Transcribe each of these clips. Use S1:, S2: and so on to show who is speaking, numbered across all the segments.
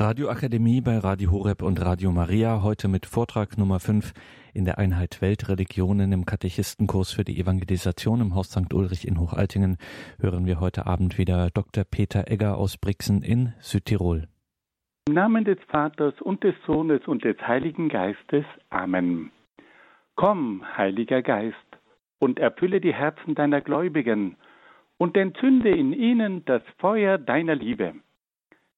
S1: Radioakademie bei Radio Horeb und Radio Maria, heute mit Vortrag Nummer 5 in der Einheit Weltreligionen im Katechistenkurs für die Evangelisation im Haus St. Ulrich in Hochaltingen hören wir heute Abend wieder Dr. Peter Egger aus Brixen in Südtirol.
S2: Im Namen des Vaters und des Sohnes und des Heiligen Geistes. Amen. Komm, Heiliger Geist, und erfülle die Herzen deiner Gläubigen und entzünde in ihnen das Feuer deiner Liebe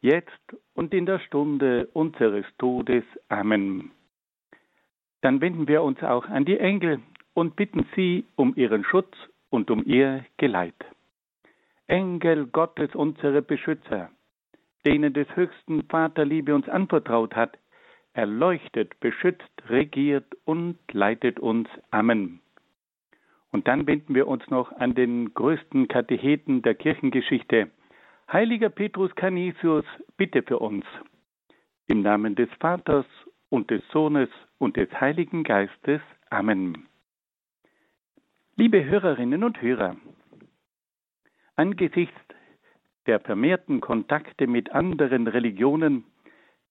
S2: jetzt und in der Stunde unseres Todes. Amen. Dann wenden wir uns auch an die Engel und bitten sie um ihren Schutz und um ihr Geleit. Engel Gottes, unsere Beschützer, denen des höchsten Vaterliebe uns anvertraut hat, erleuchtet, beschützt, regiert und leitet uns. Amen. Und dann wenden wir uns noch an den größten Katecheten der Kirchengeschichte, Heiliger Petrus Canisius, bitte für uns. Im Namen des Vaters und des Sohnes und des Heiligen Geistes. Amen. Liebe Hörerinnen und Hörer, angesichts der vermehrten Kontakte mit anderen Religionen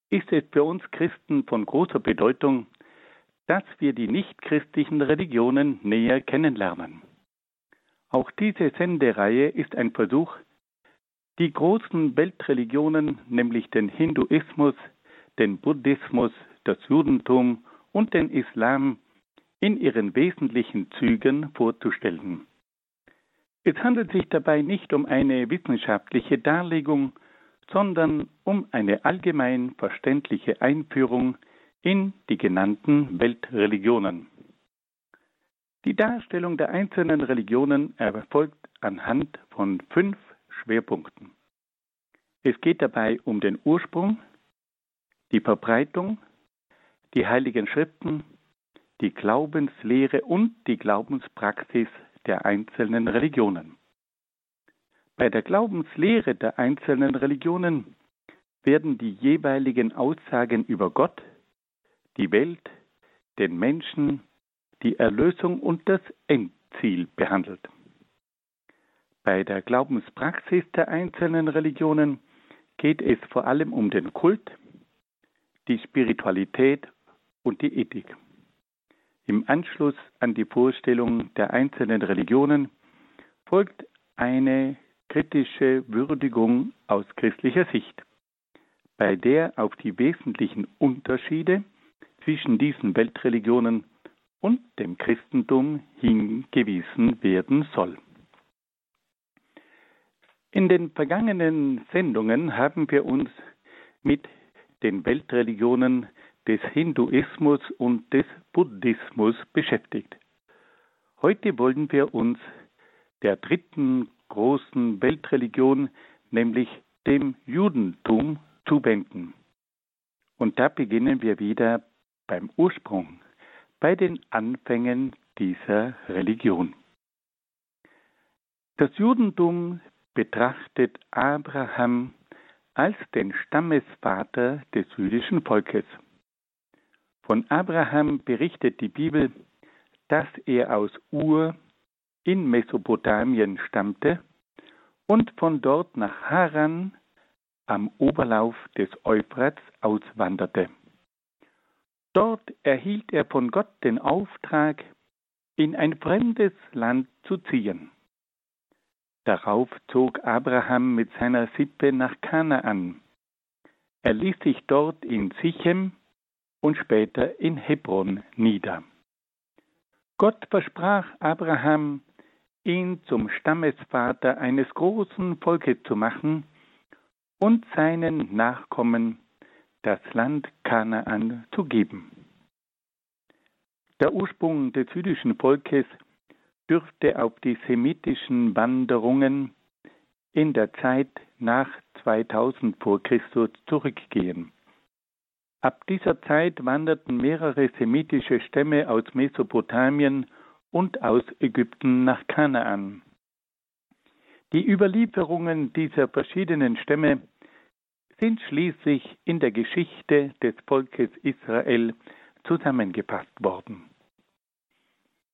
S2: ist es für uns Christen von großer Bedeutung, dass wir die nichtchristlichen Religionen näher kennenlernen. Auch diese Sendereihe ist ein Versuch, die großen Weltreligionen, nämlich den Hinduismus, den Buddhismus, das Judentum und den Islam, in ihren wesentlichen Zügen vorzustellen. Es handelt sich dabei nicht um eine wissenschaftliche Darlegung, sondern um eine allgemein verständliche Einführung in die genannten Weltreligionen. Die Darstellung der einzelnen Religionen erfolgt anhand von fünf Schwerpunkten. Es geht dabei um den Ursprung, die Verbreitung, die heiligen Schriften, die Glaubenslehre und die Glaubenspraxis der einzelnen Religionen. Bei der Glaubenslehre der einzelnen Religionen werden die jeweiligen Aussagen über Gott, die Welt, den Menschen, die Erlösung und das Endziel behandelt. Bei der Glaubenspraxis der einzelnen Religionen geht es vor allem um den Kult, die Spiritualität und die Ethik. Im Anschluss an die Vorstellung der einzelnen Religionen folgt eine kritische Würdigung aus christlicher Sicht, bei der auf die wesentlichen Unterschiede zwischen diesen Weltreligionen und dem Christentum hingewiesen werden soll. In den vergangenen Sendungen haben wir uns mit den Weltreligionen des Hinduismus und des Buddhismus beschäftigt. Heute wollen wir uns der dritten großen Weltreligion, nämlich dem Judentum, zuwenden. Und da beginnen wir wieder beim Ursprung, bei den Anfängen dieser Religion. Das Judentum betrachtet Abraham als den Stammesvater des jüdischen Volkes. Von Abraham berichtet die Bibel, dass er aus Ur in Mesopotamien stammte und von dort nach Haran am Oberlauf des Euphrats auswanderte. Dort erhielt er von Gott den Auftrag, in ein fremdes Land zu ziehen. Darauf zog Abraham mit seiner Sippe nach Kanaan. Er ließ sich dort in Sichem und später in Hebron nieder. Gott versprach Abraham, ihn zum Stammesvater eines großen Volkes zu machen und seinen Nachkommen das Land Kanaan zu geben. Der Ursprung des jüdischen Volkes dürfte auf die semitischen Wanderungen in der Zeit nach 2000 vor Christus zurückgehen. Ab dieser Zeit wanderten mehrere semitische Stämme aus Mesopotamien und aus Ägypten nach Kanaan. Die Überlieferungen dieser verschiedenen Stämme sind schließlich in der Geschichte des Volkes Israel zusammengefasst worden.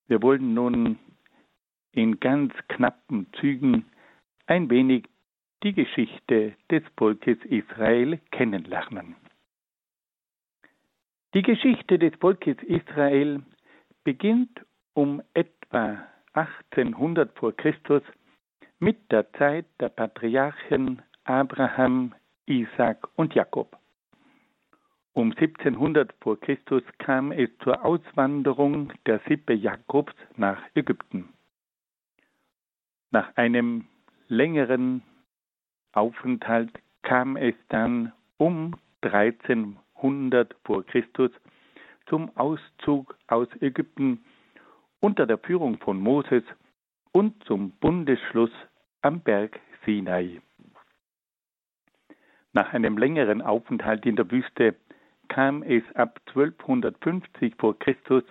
S2: Wir wollen nun in ganz knappen Zügen ein wenig die Geschichte des Volkes Israel kennenlernen. Die Geschichte des Volkes Israel beginnt um etwa 1800 vor Christus mit der Zeit der Patriarchen Abraham, Isaac und Jakob. Um 1700 vor Christus kam es zur Auswanderung der Sippe Jakobs nach Ägypten. Nach einem längeren Aufenthalt kam es dann um 1300 vor Christus zum Auszug aus Ägypten unter der Führung von Moses und zum Bundesschluss am Berg Sinai. Nach einem längeren Aufenthalt in der Wüste kam es ab 1250 vor Christus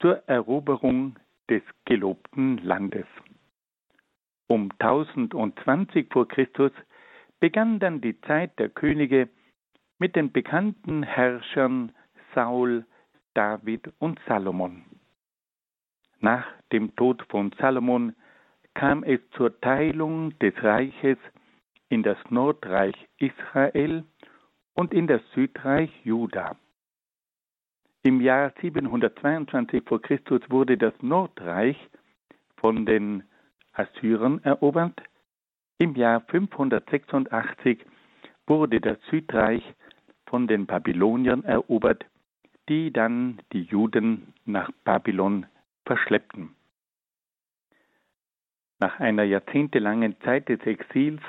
S2: zur Eroberung des gelobten Landes. Um 1020 vor Christus begann dann die Zeit der Könige mit den bekannten Herrschern Saul, David und Salomon. Nach dem Tod von Salomon kam es zur Teilung des Reiches in das Nordreich Israel und in das Südreich Juda. Im Jahr 722 vor Christus wurde das Nordreich von den Assyrern erobert. Im Jahr 586 wurde das Südreich von den Babyloniern erobert, die dann die Juden nach Babylon verschleppten. Nach einer jahrzehntelangen Zeit des Exils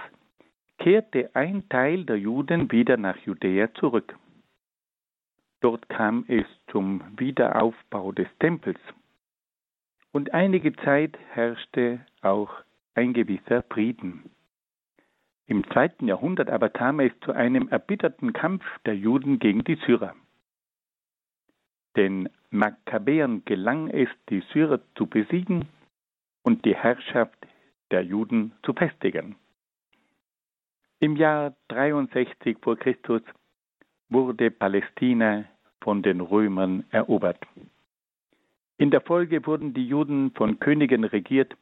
S2: kehrte ein Teil der Juden wieder nach Judäa zurück. Dort kam es zum Wiederaufbau des Tempels. Und einige Zeit herrschte auch ein gewisser Frieden. Im zweiten Jahrhundert aber kam es zu einem erbitterten Kampf der Juden gegen die Syrer. Den Makkabäern gelang es, die Syrer zu besiegen und die Herrschaft der Juden zu festigen. Im Jahr 63 vor Christus wurde Palästina von den Römern erobert. In der Folge wurden die Juden von Königen regiert,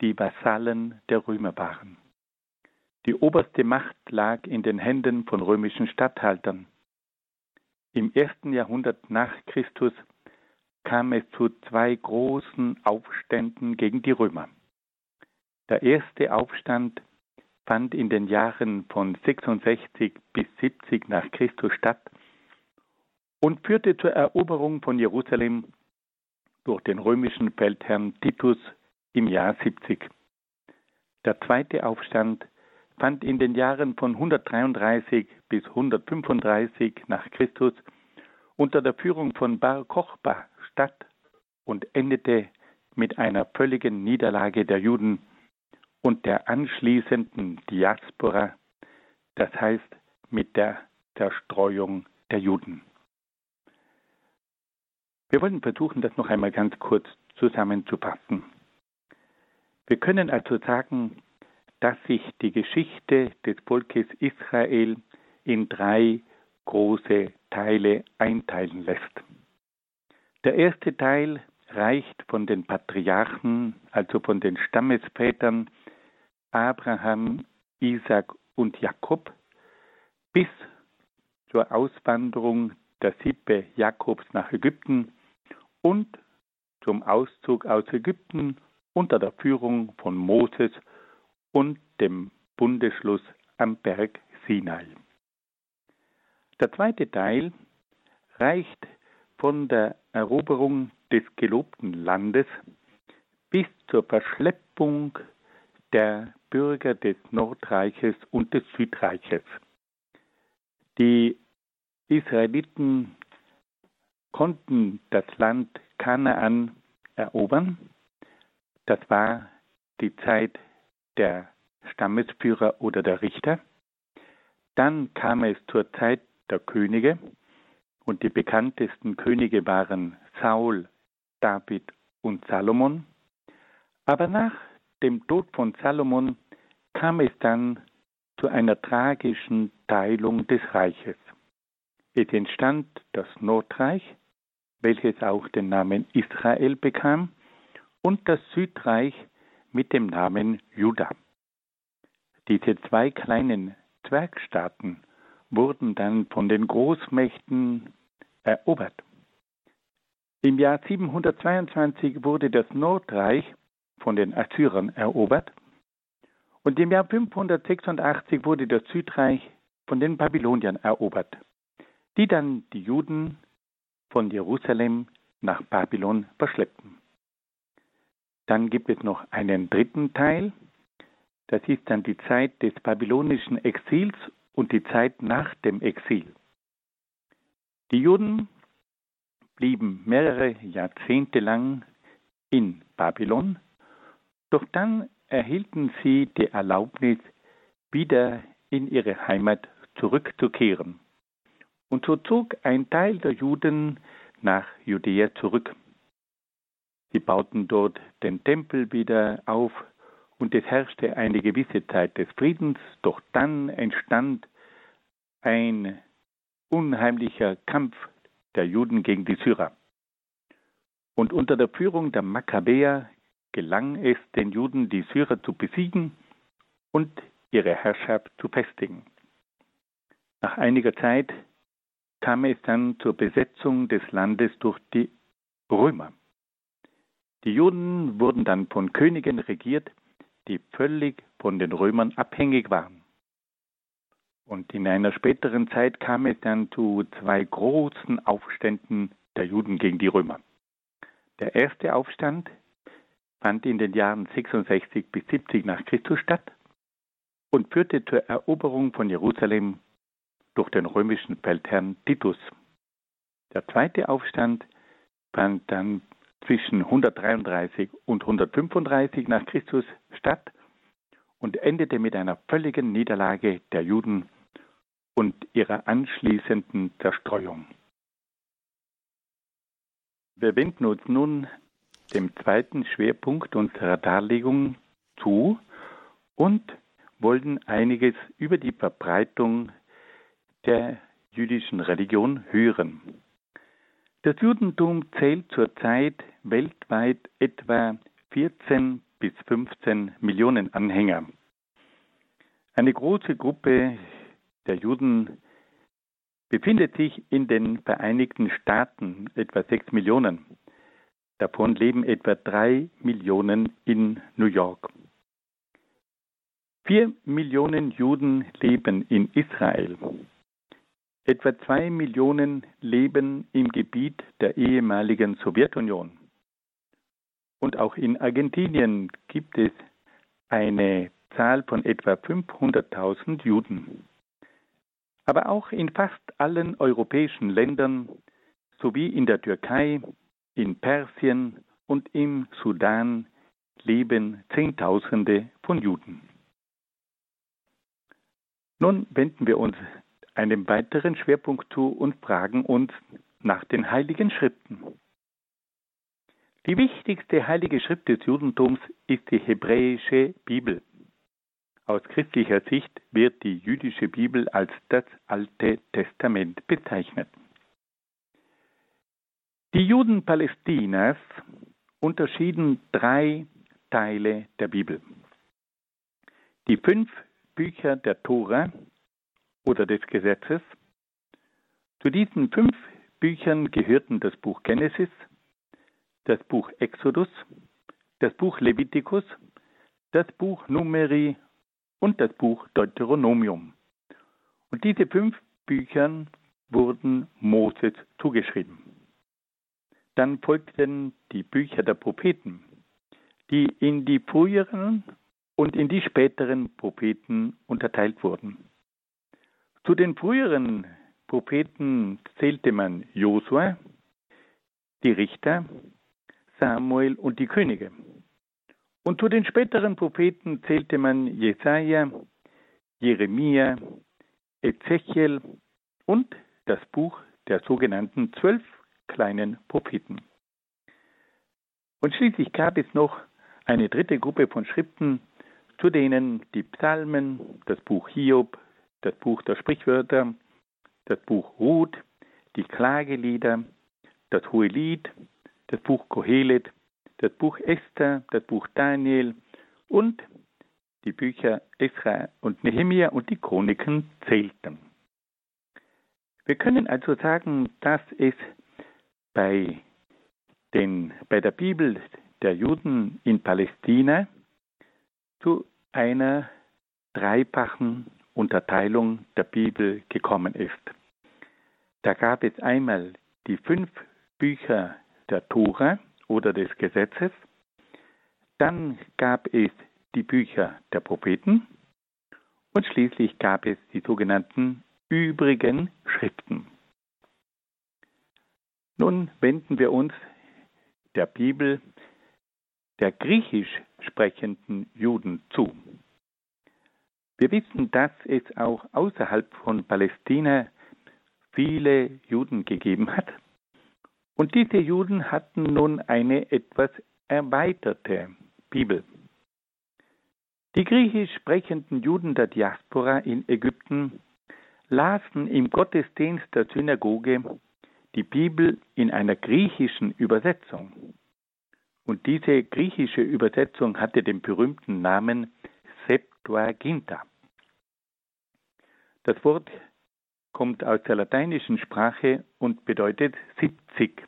S2: die Vasallen der Römer waren. Die oberste Macht lag in den Händen von römischen Statthaltern. Im ersten Jahrhundert nach Christus kam es zu zwei großen Aufständen gegen die Römer. Der erste Aufstand fand in den Jahren von 66 bis 70 nach Christus statt und führte zur Eroberung von Jerusalem durch den römischen Feldherrn Titus im Jahr 70. Der zweite Aufstand fand in den Jahren von 133 bis 135 nach Christus unter der Führung von Bar Kochba statt und endete mit einer völligen Niederlage der Juden und der anschließenden Diaspora, das heißt mit der Zerstreuung der Juden. Wir wollen versuchen, das noch einmal ganz kurz zusammenzufassen. Wir können also sagen, dass sich die Geschichte des Volkes Israel in drei große Teile einteilen lässt. Der erste Teil reicht von den Patriarchen, also von den Stammesvätern Abraham, Isaac und Jakob bis zur Auswanderung der Sippe Jakobs nach Ägypten und zum Auszug aus Ägypten unter der Führung von Moses und dem Bundesschluss am Berg Sinai. Der zweite Teil reicht von der Eroberung des gelobten Landes bis zur Verschleppung der Bürger des Nordreiches und des Südreiches. Die Israeliten konnten das Land Kanaan erobern. Das war die Zeit der Stammesführer oder der Richter. Dann kam es zur Zeit der Könige und die bekanntesten Könige waren Saul, David und Salomon. Aber nach dem Tod von Salomon kam es dann zu einer tragischen Teilung des Reiches. Es entstand das Nordreich, welches auch den Namen Israel bekam, und das Südreich mit dem Namen Juda. Diese zwei kleinen Zwergstaaten wurden dann von den Großmächten erobert. Im Jahr 722 wurde das Nordreich von den Assyrern erobert und im Jahr 586 wurde das Südreich von den Babyloniern erobert, die dann die Juden von Jerusalem nach Babylon verschleppten. Dann gibt es noch einen dritten Teil, das ist dann die Zeit des babylonischen Exils und die Zeit nach dem Exil. Die Juden blieben mehrere Jahrzehnte lang in Babylon, doch dann erhielten sie die Erlaubnis, wieder in ihre Heimat zurückzukehren. Und so zog ein Teil der Juden nach Judäa zurück. Sie bauten dort den Tempel wieder auf und es herrschte eine gewisse Zeit des Friedens, doch dann entstand ein unheimlicher Kampf der Juden gegen die Syrer. Und unter der Führung der Makkabäer gelang es den Juden, die Syrer zu besiegen und ihre Herrschaft zu festigen. Nach einiger Zeit kam es dann zur Besetzung des Landes durch die Römer. Die Juden wurden dann von Königen regiert, die völlig von den Römern abhängig waren. Und in einer späteren Zeit kam es dann zu zwei großen Aufständen der Juden gegen die Römer. Der erste Aufstand fand in den Jahren 66 bis 70 nach Christus statt und führte zur Eroberung von Jerusalem durch den römischen Feldherrn Titus. Der zweite Aufstand fand dann zwischen 133 und 135 nach Christus statt und endete mit einer völligen Niederlage der Juden und ihrer anschließenden Zerstreuung. Wir wenden uns nun dem zweiten Schwerpunkt unserer Darlegung zu und wollen einiges über die Verbreitung der jüdischen Religion hören. Das Judentum zählt zurzeit weltweit etwa 14 bis 15 Millionen Anhänger. Eine große Gruppe der Juden befindet sich in den Vereinigten Staaten, etwa 6 Millionen. Davon leben etwa 3 Millionen in New York. 4 Millionen Juden leben in Israel. Etwa 2 Millionen leben im Gebiet der ehemaligen Sowjetunion. Und auch in Argentinien gibt es eine Zahl von etwa 500.000 Juden. Aber auch in fast allen europäischen Ländern sowie in der Türkei, in Persien und im Sudan leben Zehntausende von Juden. Nun wenden wir uns einem weiteren Schwerpunkt zu und fragen uns nach den heiligen Schriften. Die wichtigste heilige Schrift des Judentums ist die hebräische Bibel. Aus christlicher Sicht wird die jüdische Bibel als das Alte Testament bezeichnet. Die Juden Palästinas unterschieden drei Teile der Bibel. Die fünf Bücher der Tora oder des Gesetzes. Zu diesen fünf Büchern gehörten das Buch Genesis, das Buch Exodus, das Buch Levitikus, das Buch Numeri und das Buch Deuteronomium. Und diese fünf Bücher wurden Moses zugeschrieben. Dann folgten die Bücher der Propheten, die in die früheren und in die späteren Propheten unterteilt wurden. Zu den früheren Propheten zählte man Josua, die Richter, Samuel und die Könige. Und zu den späteren Propheten zählte man Jesaja, Jeremia, Ezechiel und das Buch der sogenannten zwölf kleinen Propheten. Und schließlich gab es noch eine dritte Gruppe von Schriften, zu denen die Psalmen, das Buch Hiob, das Buch der Sprichwörter, das Buch Ruth, die Klagelieder, das Hohelied, das Buch Kohelet, das Buch Esther, das Buch Daniel und die Bücher Esra und Nehemia und die Chroniken zählten. Wir können also sagen, dass es bei, den, bei der Bibel der Juden in Palästina zu einer dreifachen Unterteilung der Bibel gekommen ist. Da gab es einmal die fünf Bücher der Tora oder des Gesetzes, dann gab es die Bücher der Propheten und schließlich gab es die sogenannten übrigen Schriften. Nun wenden wir uns der Bibel der griechisch sprechenden Juden zu. Wir wissen, dass es auch außerhalb von Palästina viele Juden gegeben hat. Und diese Juden hatten nun eine etwas erweiterte Bibel. Die griechisch sprechenden Juden der Diaspora in Ägypten lasen im Gottesdienst der Synagoge die Bibel in einer griechischen Übersetzung. Und diese griechische Übersetzung hatte den berühmten Namen Septuaginta. Das Wort kommt aus der lateinischen Sprache und bedeutet 70.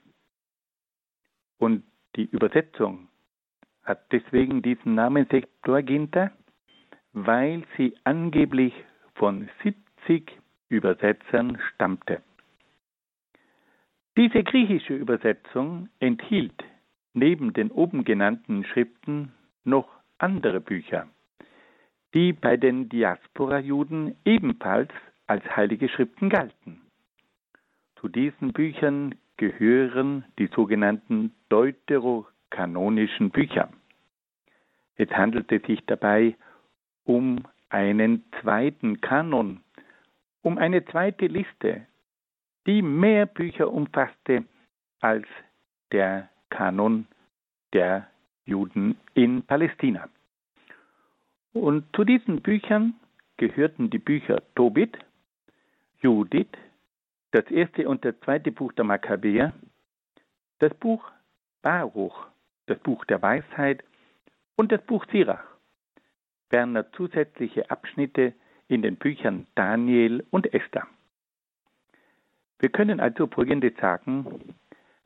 S2: Und die Übersetzung hat deswegen diesen Namen Septuaginta, weil sie angeblich von 70 Übersetzern stammte. Diese griechische Übersetzung enthielt neben den oben genannten Schriften noch andere Bücher, die bei den Diaspora-Juden ebenfalls als heilige Schriften galten. Zu diesen Büchern gehören die sogenannten deuterokanonischen Bücher. Es handelte sich dabei um einen zweiten Kanon, um eine zweite Liste, die mehr Bücher umfasste als der Kanon der Juden in Palästina. Und zu diesen Büchern gehörten die Bücher Tobit, Judith, das erste und das zweite Buch der Makkabäer, das Buch Baruch, das Buch der Weisheit und das Buch Sirach, ferner zusätzliche Abschnitte in den Büchern Daniel und Esther. Wir können also Folgendes sagen,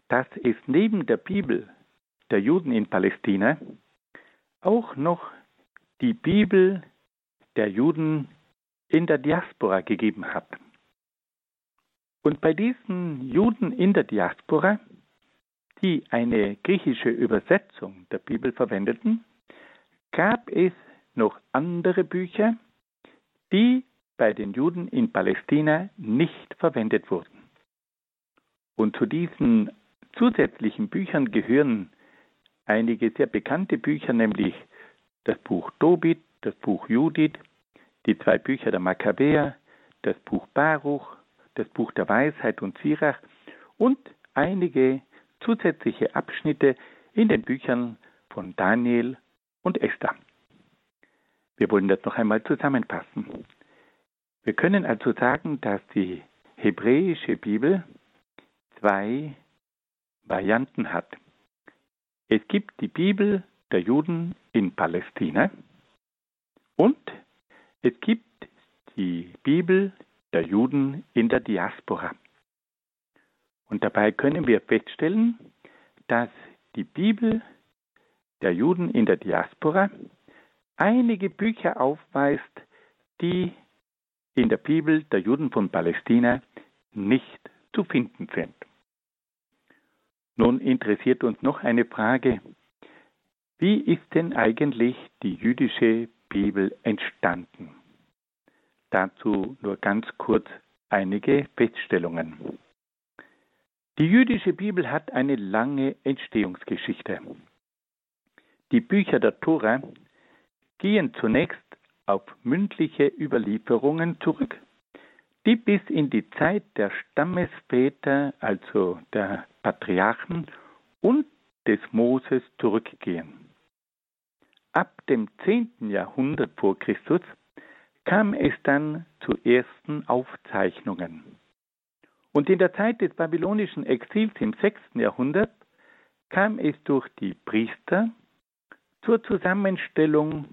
S2: dass es neben der Bibel der Juden in Palästina auch noch die Bibel der Juden in der Diaspora gegeben hat. Und bei diesen Juden in der Diaspora, die eine griechische Übersetzung der Bibel verwendeten, gab es noch andere Bücher, die bei den Juden in Palästina nicht verwendet wurden. Und zu diesen zusätzlichen Büchern gehören einige sehr bekannte Bücher, nämlich das Buch Tobit, das Buch Judith, die zwei Bücher der Makkabäer, das Buch Baruch, das Buch der Weisheit und Sirach und einige zusätzliche Abschnitte in den Büchern von Daniel und Esther. Wir wollen das noch einmal zusammenfassen. Wir können also sagen, dass die hebräische Bibel zwei Varianten hat. Es gibt die Bibel der Juden in Palästina und es gibt die Bibel der Juden in der Diaspora. Und dabei können wir feststellen, dass die Bibel der Juden in der Diaspora einige Bücher aufweist, die in der Bibel der Juden von Palästina nicht zu finden sind. Nun interessiert uns noch eine Frage. Wie ist denn eigentlich die jüdische Bibel entstanden? Dazu nur ganz kurz einige Feststellungen. Die jüdische Bibel hat eine lange Entstehungsgeschichte. Die Bücher der Tora gehen zunächst auf mündliche Überlieferungen zurück, die bis in die Zeit der Stammesväter, also der Patriarchen und des Moses zurückgehen. Ab dem 10. Jahrhundert vor Christus kam es dann zu ersten Aufzeichnungen. Und in der Zeit des babylonischen Exils im 6. Jahrhundert kam es durch die Priester zur Zusammenstellung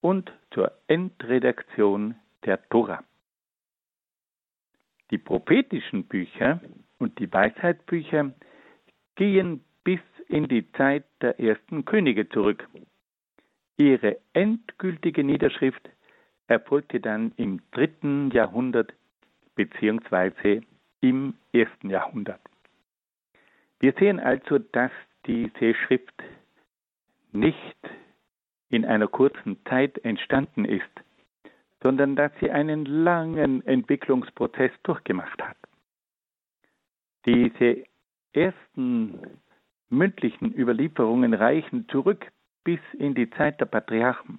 S2: und zur Endredaktion der Tora. Die prophetischen Bücher und die Weisheitsbücher gehen bis in die Zeit der ersten Könige zurück. Ihre endgültige Niederschrift erfolgte dann im dritten Jahrhundert beziehungsweise im ersten Jahrhundert. Wir sehen also, dass diese Schrift nicht in einer kurzen Zeit entstanden ist, sondern dass sie einen langen Entwicklungsprozess durchgemacht hat. Diese ersten mündlichen Überlieferungen reichen zurück bis in die Zeit der Patriarchen.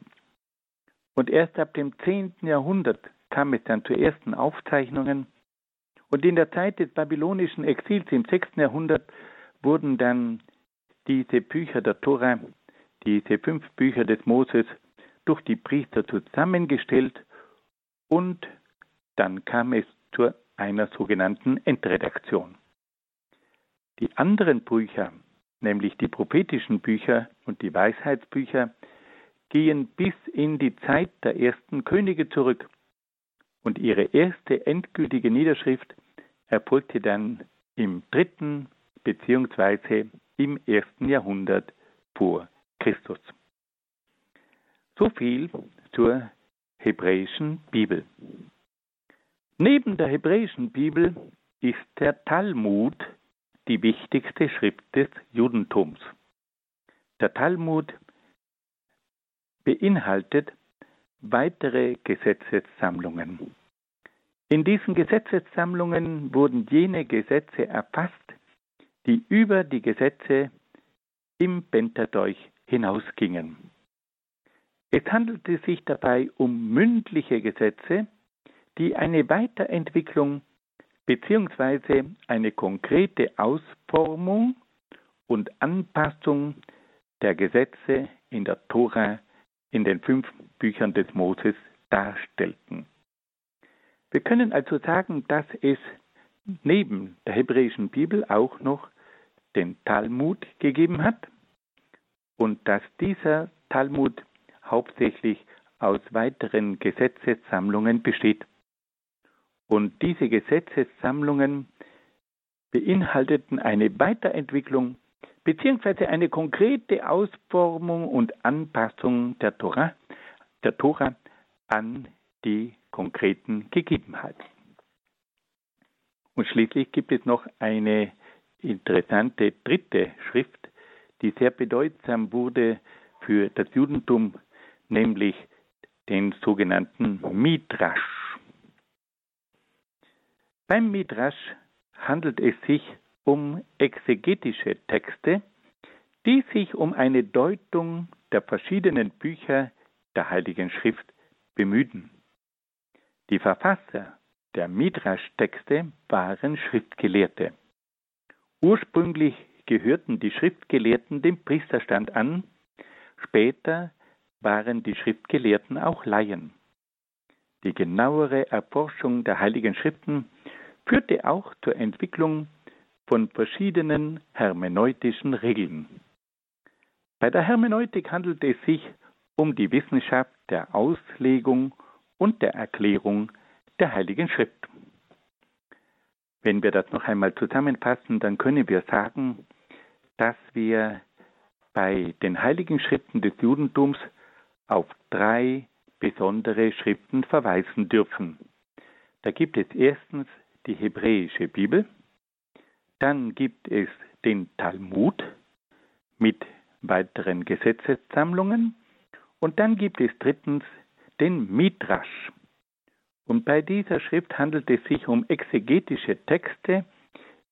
S2: Und erst ab dem 10. Jahrhundert kam es dann zu ersten Aufzeichnungen. Und in der Zeit des babylonischen Exils im 6. Jahrhundert wurden dann diese Bücher der Tora, diese fünf Bücher des Moses, durch die Priester zusammengestellt und dann kam es zu einer sogenannten Endredaktion. Die anderen Bücher, nämlich die prophetischen Bücher und die Weisheitsbücher, gehen bis in die Zeit der ersten Könige zurück und ihre erste endgültige Niederschrift erfolgte dann im dritten bzw. im ersten Jahrhundert vor Christus. So viel zur hebräischen Bibel. Neben der hebräischen Bibel ist der Talmud die wichtigste Schrift des Judentums. Der Talmud beinhaltet weitere Gesetzessammlungen. In diesen Gesetzessammlungen wurden jene Gesetze erfasst, die über die Gesetze im Pentateuch hinausgingen. Es handelte sich dabei um mündliche Gesetze, die eine Weiterentwicklung bzw. eine konkrete Ausformung und Anpassung der Gesetze in der Tora in den fünf Büchern des Moses darstellten. Wir können also sagen, dass es neben der hebräischen Bibel auch noch den Talmud gegeben hat und dass dieser Talmud hauptsächlich aus weiteren Gesetzessammlungen besteht. Und diese Gesetzessammlungen beinhalteten eine Weiterentwicklung bzw. eine konkrete Ausformung und Anpassung der Tora, der Tora an die konkreten Gegebenheiten. Und schließlich gibt es noch eine interessante dritte Schrift, die sehr bedeutsam wurde für das Judentum nämlich den sogenannten Midrash. Beim Midrash handelt es sich um exegetische Texte, die sich um eine Deutung der verschiedenen Bücher der Heiligen Schrift bemühen. Die Verfasser der Midrash-Texte waren Schriftgelehrte. Ursprünglich gehörten die Schriftgelehrten dem Priesterstand an, später waren die Schriftgelehrten auch Laien. Die genauere Erforschung der Heiligen Schriften führte auch zur Entwicklung von verschiedenen hermeneutischen Regeln. Bei der Hermeneutik handelt es sich um die Wissenschaft der Auslegung und der Erklärung der Heiligen Schrift. Wenn wir das noch einmal zusammenfassen, dann können wir sagen, dass wir bei den Heiligen Schriften des Judentums auf drei besondere Schriften verweisen dürfen. Da gibt es erstens die hebräische Bibel, dann gibt es den Talmud mit weiteren Gesetzessammlungen und dann gibt es drittens den Midrash. Und bei dieser Schrift handelt es sich um exegetische Texte,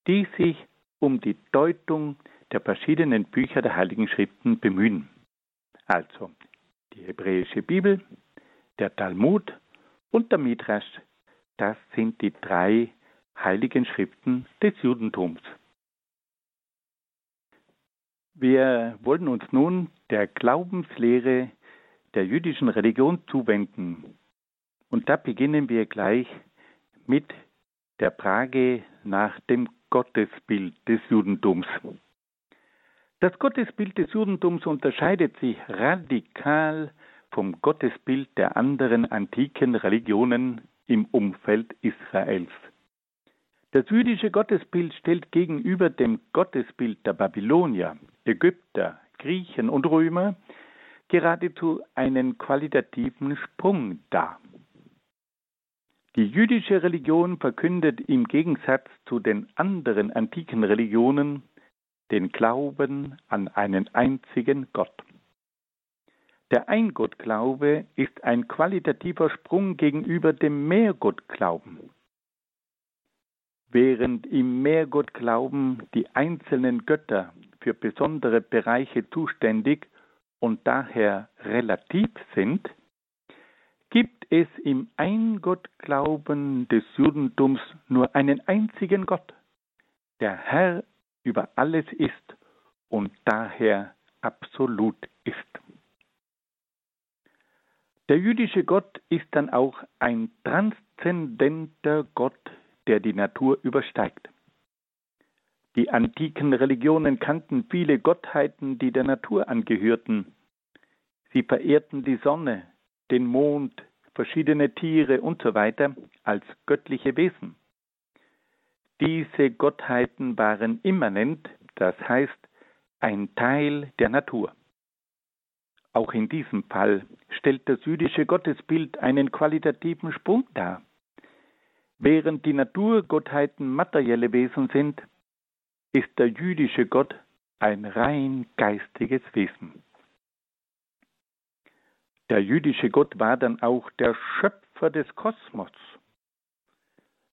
S2: die sich um die Deutung der verschiedenen Bücher der Heiligen Schriften bemühen. Also die hebräische Bibel, der Talmud und der Midrash das sind die drei heiligen Schriften des Judentums. Wir wollen uns nun der Glaubenslehre der jüdischen Religion zuwenden. Und da beginnen wir gleich mit der Frage nach dem Gottesbild des Judentums. Das Gottesbild des Judentums unterscheidet sich radikal vom Gottesbild der anderen antiken Religionen im Umfeld Israels. Das jüdische Gottesbild stellt gegenüber dem Gottesbild der Babylonier, Ägypter, Griechen und Römer geradezu einen qualitativen Sprung dar. Die jüdische Religion verkündet im Gegensatz zu den anderen antiken Religionen den Glauben an einen einzigen Gott. Der Eingottglaube ist ein qualitativer Sprung gegenüber dem Mehrgottglauben. Während im Mehrgottglauben die einzelnen Götter für besondere Bereiche zuständig und daher relativ sind, gibt es im Eingottglauben des Judentums nur einen einzigen Gott, der Herr über alles ist und daher absolut ist. Der jüdische Gott ist dann auch ein transzendenter Gott, der die Natur übersteigt. Die antiken Religionen kannten viele Gottheiten, die der Natur angehörten. Sie verehrten die Sonne, den Mond, verschiedene Tiere usw. So als göttliche Wesen. Diese Gottheiten waren immanent, das heißt ein Teil der Natur. Auch in diesem Fall stellt das jüdische Gottesbild einen qualitativen Sprung dar. Während die Naturgottheiten materielle Wesen sind, ist der jüdische Gott ein rein geistiges Wesen. Der jüdische Gott war dann auch der Schöpfer des Kosmos.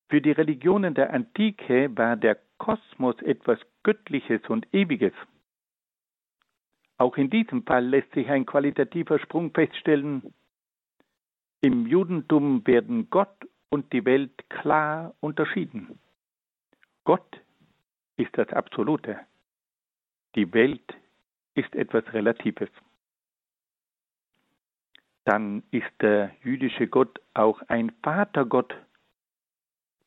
S2: Für die Religionen der Antike war der Kosmos etwas Göttliches und Ewiges. Auch in diesem Fall lässt sich ein qualitativer Sprung feststellen. Im Judentum werden Gott und die Welt klar unterschieden. Gott ist das Absolute. Die Welt ist etwas Relatives. Dann ist der jüdische Gott auch ein Vatergott,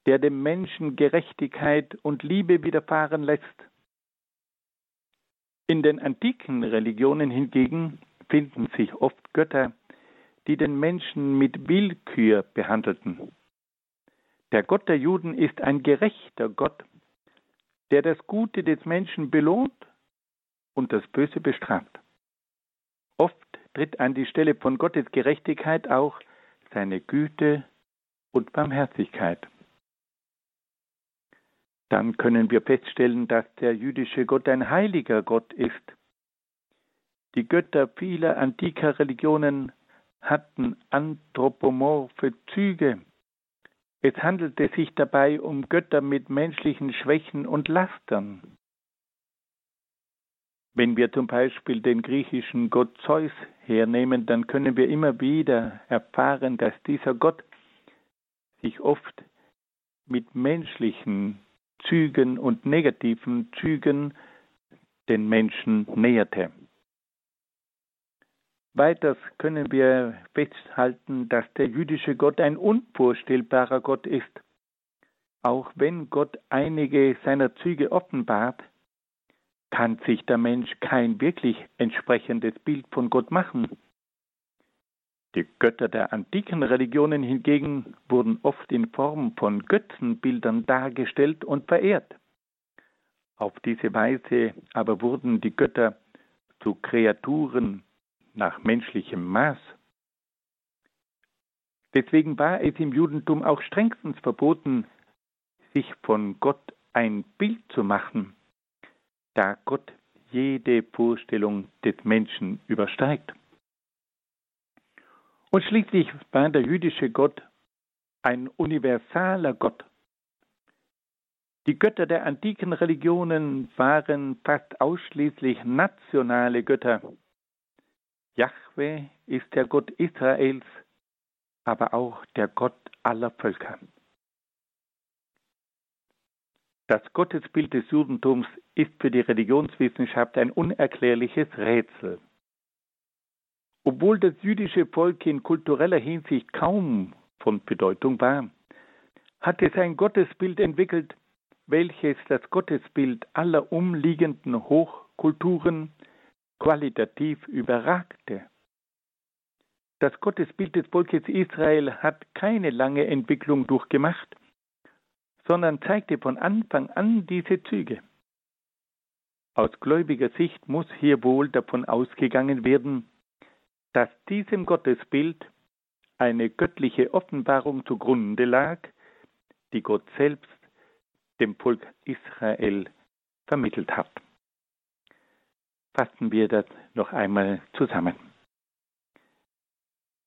S2: der dem Menschen Gerechtigkeit und Liebe widerfahren lässt. In den antiken Religionen hingegen finden sich oft Götter, die den Menschen mit Willkür behandelten. Der Gott der Juden ist ein gerechter Gott, der das Gute des Menschen belohnt und das Böse bestraft. Oft tritt an die Stelle von Gottes Gerechtigkeit auch seine Güte und Barmherzigkeit dann können wir feststellen, dass der jüdische Gott ein heiliger Gott ist. Die Götter vieler antiker Religionen hatten anthropomorphe Züge. Es handelte sich dabei um Götter mit menschlichen Schwächen und Lastern. Wenn wir zum Beispiel den griechischen Gott Zeus hernehmen, dann können wir immer wieder erfahren, dass dieser Gott sich oft mit menschlichen Zügen und negativen Zügen den Menschen näherte. Weiters können wir festhalten, dass der jüdische Gott ein unvorstellbarer Gott ist. Auch wenn Gott einige seiner Züge offenbart, kann sich der Mensch kein wirklich entsprechendes Bild von Gott machen. Die Götter der antiken Religionen hingegen wurden oft in Form von Götzenbildern dargestellt und verehrt. Auf diese Weise aber wurden die Götter zu Kreaturen nach menschlichem Maß. Deswegen war es im Judentum auch strengstens verboten, sich von Gott ein Bild zu machen, da Gott jede Vorstellung des Menschen übersteigt. Und schließlich war der jüdische Gott ein universaler Gott. Die Götter der antiken Religionen waren fast ausschließlich nationale Götter. Jahwe ist der Gott Israels, aber auch der Gott aller Völker. Das Gottesbild des Judentums ist für die Religionswissenschaft ein unerklärliches Rätsel. Obwohl das jüdische Volk in kultureller Hinsicht kaum von Bedeutung war, hat es ein Gottesbild entwickelt, welches das Gottesbild aller umliegenden Hochkulturen qualitativ überragte. Das Gottesbild des Volkes Israel hat keine lange Entwicklung durchgemacht, sondern zeigte von Anfang an diese Züge. Aus gläubiger Sicht muss hier wohl davon ausgegangen werden, dass diesem Gottesbild eine göttliche Offenbarung zugrunde lag, die Gott selbst dem Volk Israel vermittelt hat. Fassen wir das noch einmal zusammen.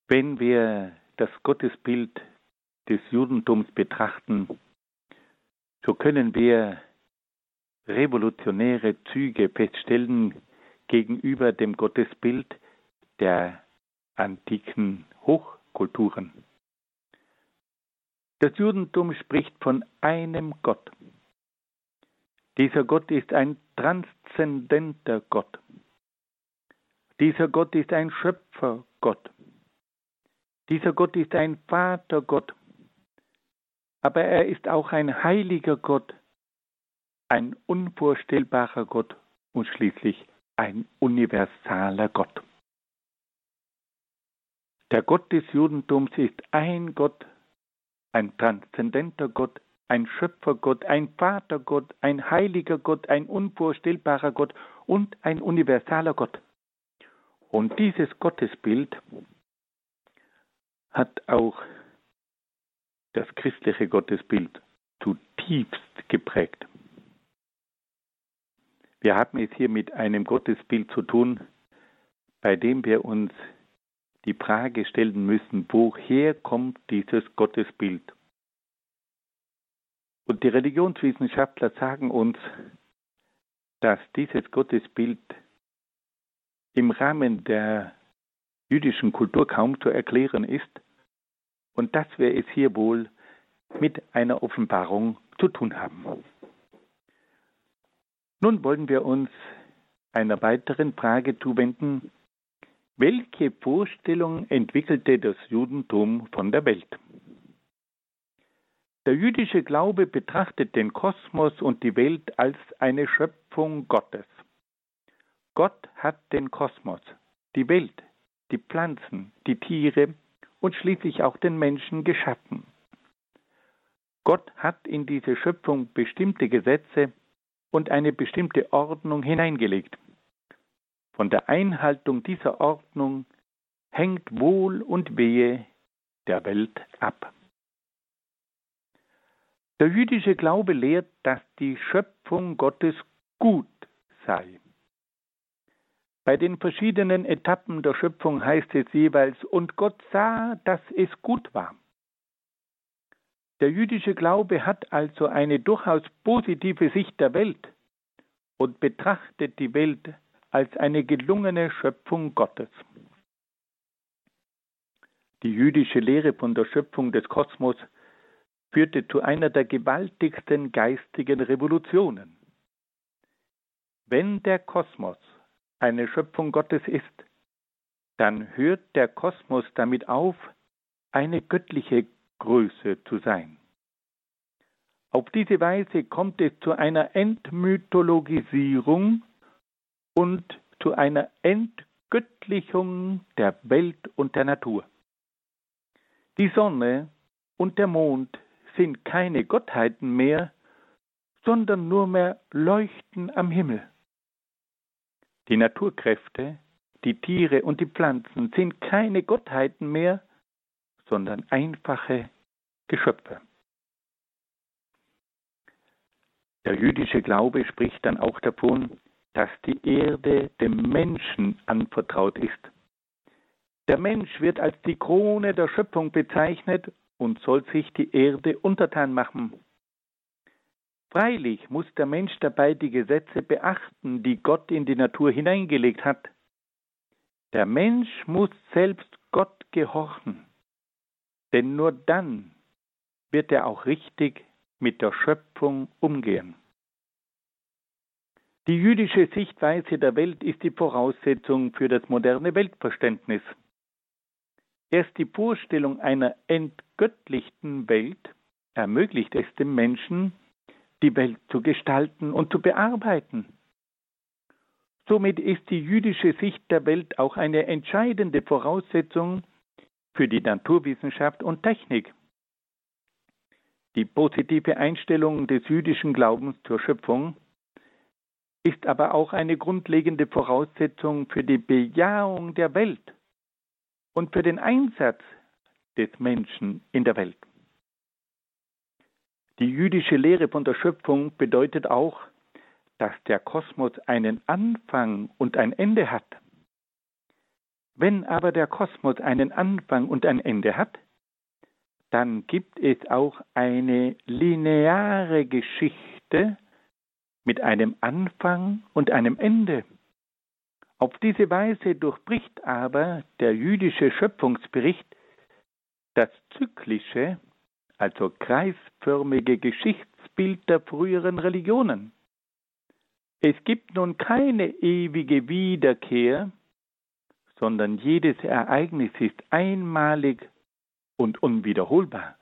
S2: Wenn wir das Gottesbild des Judentums betrachten, so können wir revolutionäre Züge feststellen gegenüber dem Gottesbild der antiken Hochkulturen. Das Judentum spricht von einem Gott. Dieser Gott ist ein transzendenter Gott. Dieser Gott ist ein Schöpfergott. Dieser Gott ist ein Vatergott. Aber er ist auch ein heiliger Gott, ein unvorstellbarer Gott und schließlich ein universaler Gott. Der Gott des Judentums ist ein Gott, ein transzendenter Gott, ein Schöpfergott, ein Vatergott, ein heiliger Gott, ein unvorstellbarer Gott und ein universaler Gott. Und dieses Gottesbild hat auch das christliche Gottesbild zutiefst geprägt. Wir haben es hier mit einem Gottesbild zu tun, bei dem wir uns die Frage stellen müssen, woher kommt dieses Gottesbild? Und die Religionswissenschaftler sagen uns, dass dieses Gottesbild im Rahmen der jüdischen Kultur kaum zu erklären ist und dass wir es hier wohl mit einer Offenbarung zu tun haben. Nun wollen wir uns einer weiteren Frage zuwenden, welche Vorstellung entwickelte das Judentum von der Welt? Der jüdische Glaube betrachtet den Kosmos und die Welt als eine Schöpfung Gottes. Gott hat den Kosmos, die Welt, die Pflanzen, die Tiere und schließlich auch den Menschen geschaffen. Gott hat in diese Schöpfung bestimmte Gesetze und eine bestimmte Ordnung hineingelegt. Von der Einhaltung dieser Ordnung hängt Wohl und Wehe der Welt ab. Der jüdische Glaube lehrt, dass die Schöpfung Gottes gut sei. Bei den verschiedenen Etappen der Schöpfung heißt es jeweils, und Gott sah, dass es gut war. Der jüdische Glaube hat also eine durchaus positive Sicht der Welt und betrachtet die Welt als eine gelungene Schöpfung Gottes. Die jüdische Lehre von der Schöpfung des Kosmos führte zu einer der gewaltigsten geistigen Revolutionen. Wenn der Kosmos eine Schöpfung Gottes ist, dann hört der Kosmos damit auf, eine göttliche Größe zu sein. Auf diese Weise kommt es zu einer Entmythologisierung und zu einer Entgöttlichung der Welt und der Natur. Die Sonne und der Mond sind keine Gottheiten mehr, sondern nur mehr Leuchten am Himmel. Die Naturkräfte, die Tiere und die Pflanzen sind keine Gottheiten mehr, sondern einfache Geschöpfe. Der jüdische Glaube spricht dann auch davon, dass die Erde dem Menschen anvertraut ist. Der Mensch wird als die Krone der Schöpfung bezeichnet und soll sich die Erde untertan machen. Freilich muss der Mensch dabei die Gesetze beachten, die Gott in die Natur hineingelegt hat. Der Mensch muss selbst Gott gehorchen, denn nur dann wird er auch richtig mit der Schöpfung umgehen. Die jüdische Sichtweise der Welt ist die Voraussetzung für das moderne Weltverständnis. Erst die Vorstellung einer entgöttlichten Welt ermöglicht es dem Menschen, die Welt zu gestalten und zu bearbeiten. Somit ist die jüdische Sicht der Welt auch eine entscheidende Voraussetzung für die Naturwissenschaft und Technik. Die positive Einstellung des jüdischen Glaubens zur Schöpfung ist aber auch eine grundlegende Voraussetzung für die Bejahung der Welt und für den Einsatz des Menschen in der Welt. Die jüdische Lehre von der Schöpfung bedeutet auch, dass der Kosmos einen Anfang und ein Ende hat. Wenn aber der Kosmos einen Anfang und ein Ende hat, dann gibt es auch eine lineare Geschichte mit einem Anfang und einem Ende. Auf diese Weise durchbricht aber der jüdische Schöpfungsbericht das zyklische, also kreisförmige Geschichtsbild der früheren Religionen. Es gibt nun keine ewige Wiederkehr, sondern jedes Ereignis ist einmalig und unwiederholbar.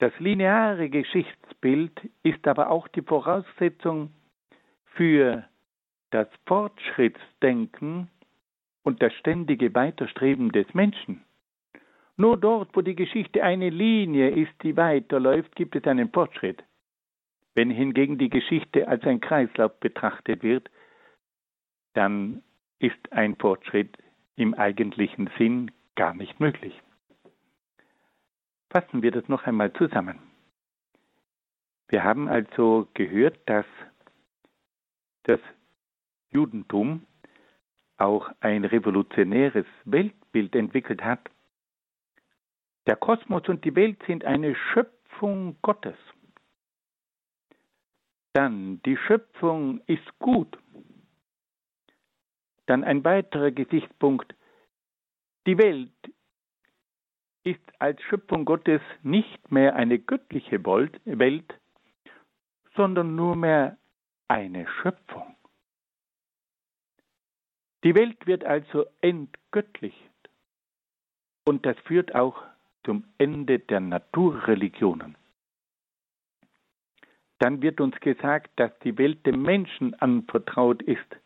S2: Das lineare Geschichtsbild ist aber auch die Voraussetzung für das Fortschrittsdenken und das ständige Weiterstreben des Menschen. Nur dort, wo die Geschichte eine Linie ist, die weiterläuft, gibt es einen Fortschritt. Wenn hingegen die Geschichte als ein Kreislauf betrachtet wird, dann ist ein Fortschritt im eigentlichen Sinn gar nicht möglich. Fassen wir das noch einmal zusammen. Wir haben also gehört, dass das Judentum auch ein revolutionäres Weltbild entwickelt hat. Der Kosmos und die Welt sind eine Schöpfung Gottes. Dann, die Schöpfung ist gut. Dann ein weiterer Gesichtspunkt. Die Welt ist als Schöpfung Gottes nicht mehr eine göttliche Welt, sondern nur mehr eine Schöpfung. Die Welt wird also entgöttlicht und das führt auch zum Ende der Naturreligionen. Dann wird uns gesagt, dass die Welt dem Menschen anvertraut ist,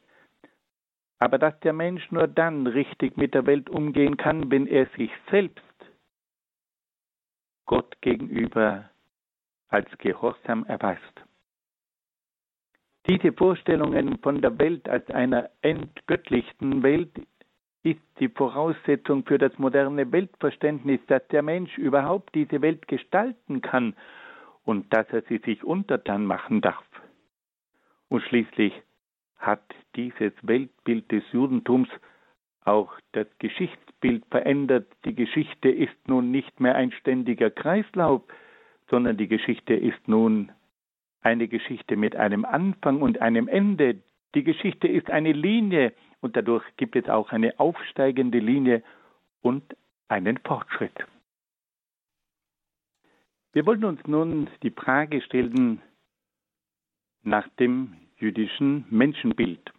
S2: aber dass der Mensch nur dann richtig mit der Welt umgehen kann, wenn er sich selbst Gott gegenüber als Gehorsam erweist. Diese Vorstellungen von der Welt als einer entgöttlichten Welt ist die Voraussetzung für das moderne Weltverständnis, dass der Mensch überhaupt diese Welt gestalten kann und dass er sie sich untertan machen darf. Und schließlich hat dieses Weltbild des Judentums auch das Geschichtsbild verändert. Die Geschichte ist nun nicht mehr ein ständiger Kreislauf, sondern die Geschichte ist nun eine Geschichte mit einem Anfang und einem Ende. Die Geschichte ist eine Linie und dadurch gibt es auch eine aufsteigende Linie und einen Fortschritt. Wir wollen uns nun die Frage stellen nach dem jüdischen Menschenbild.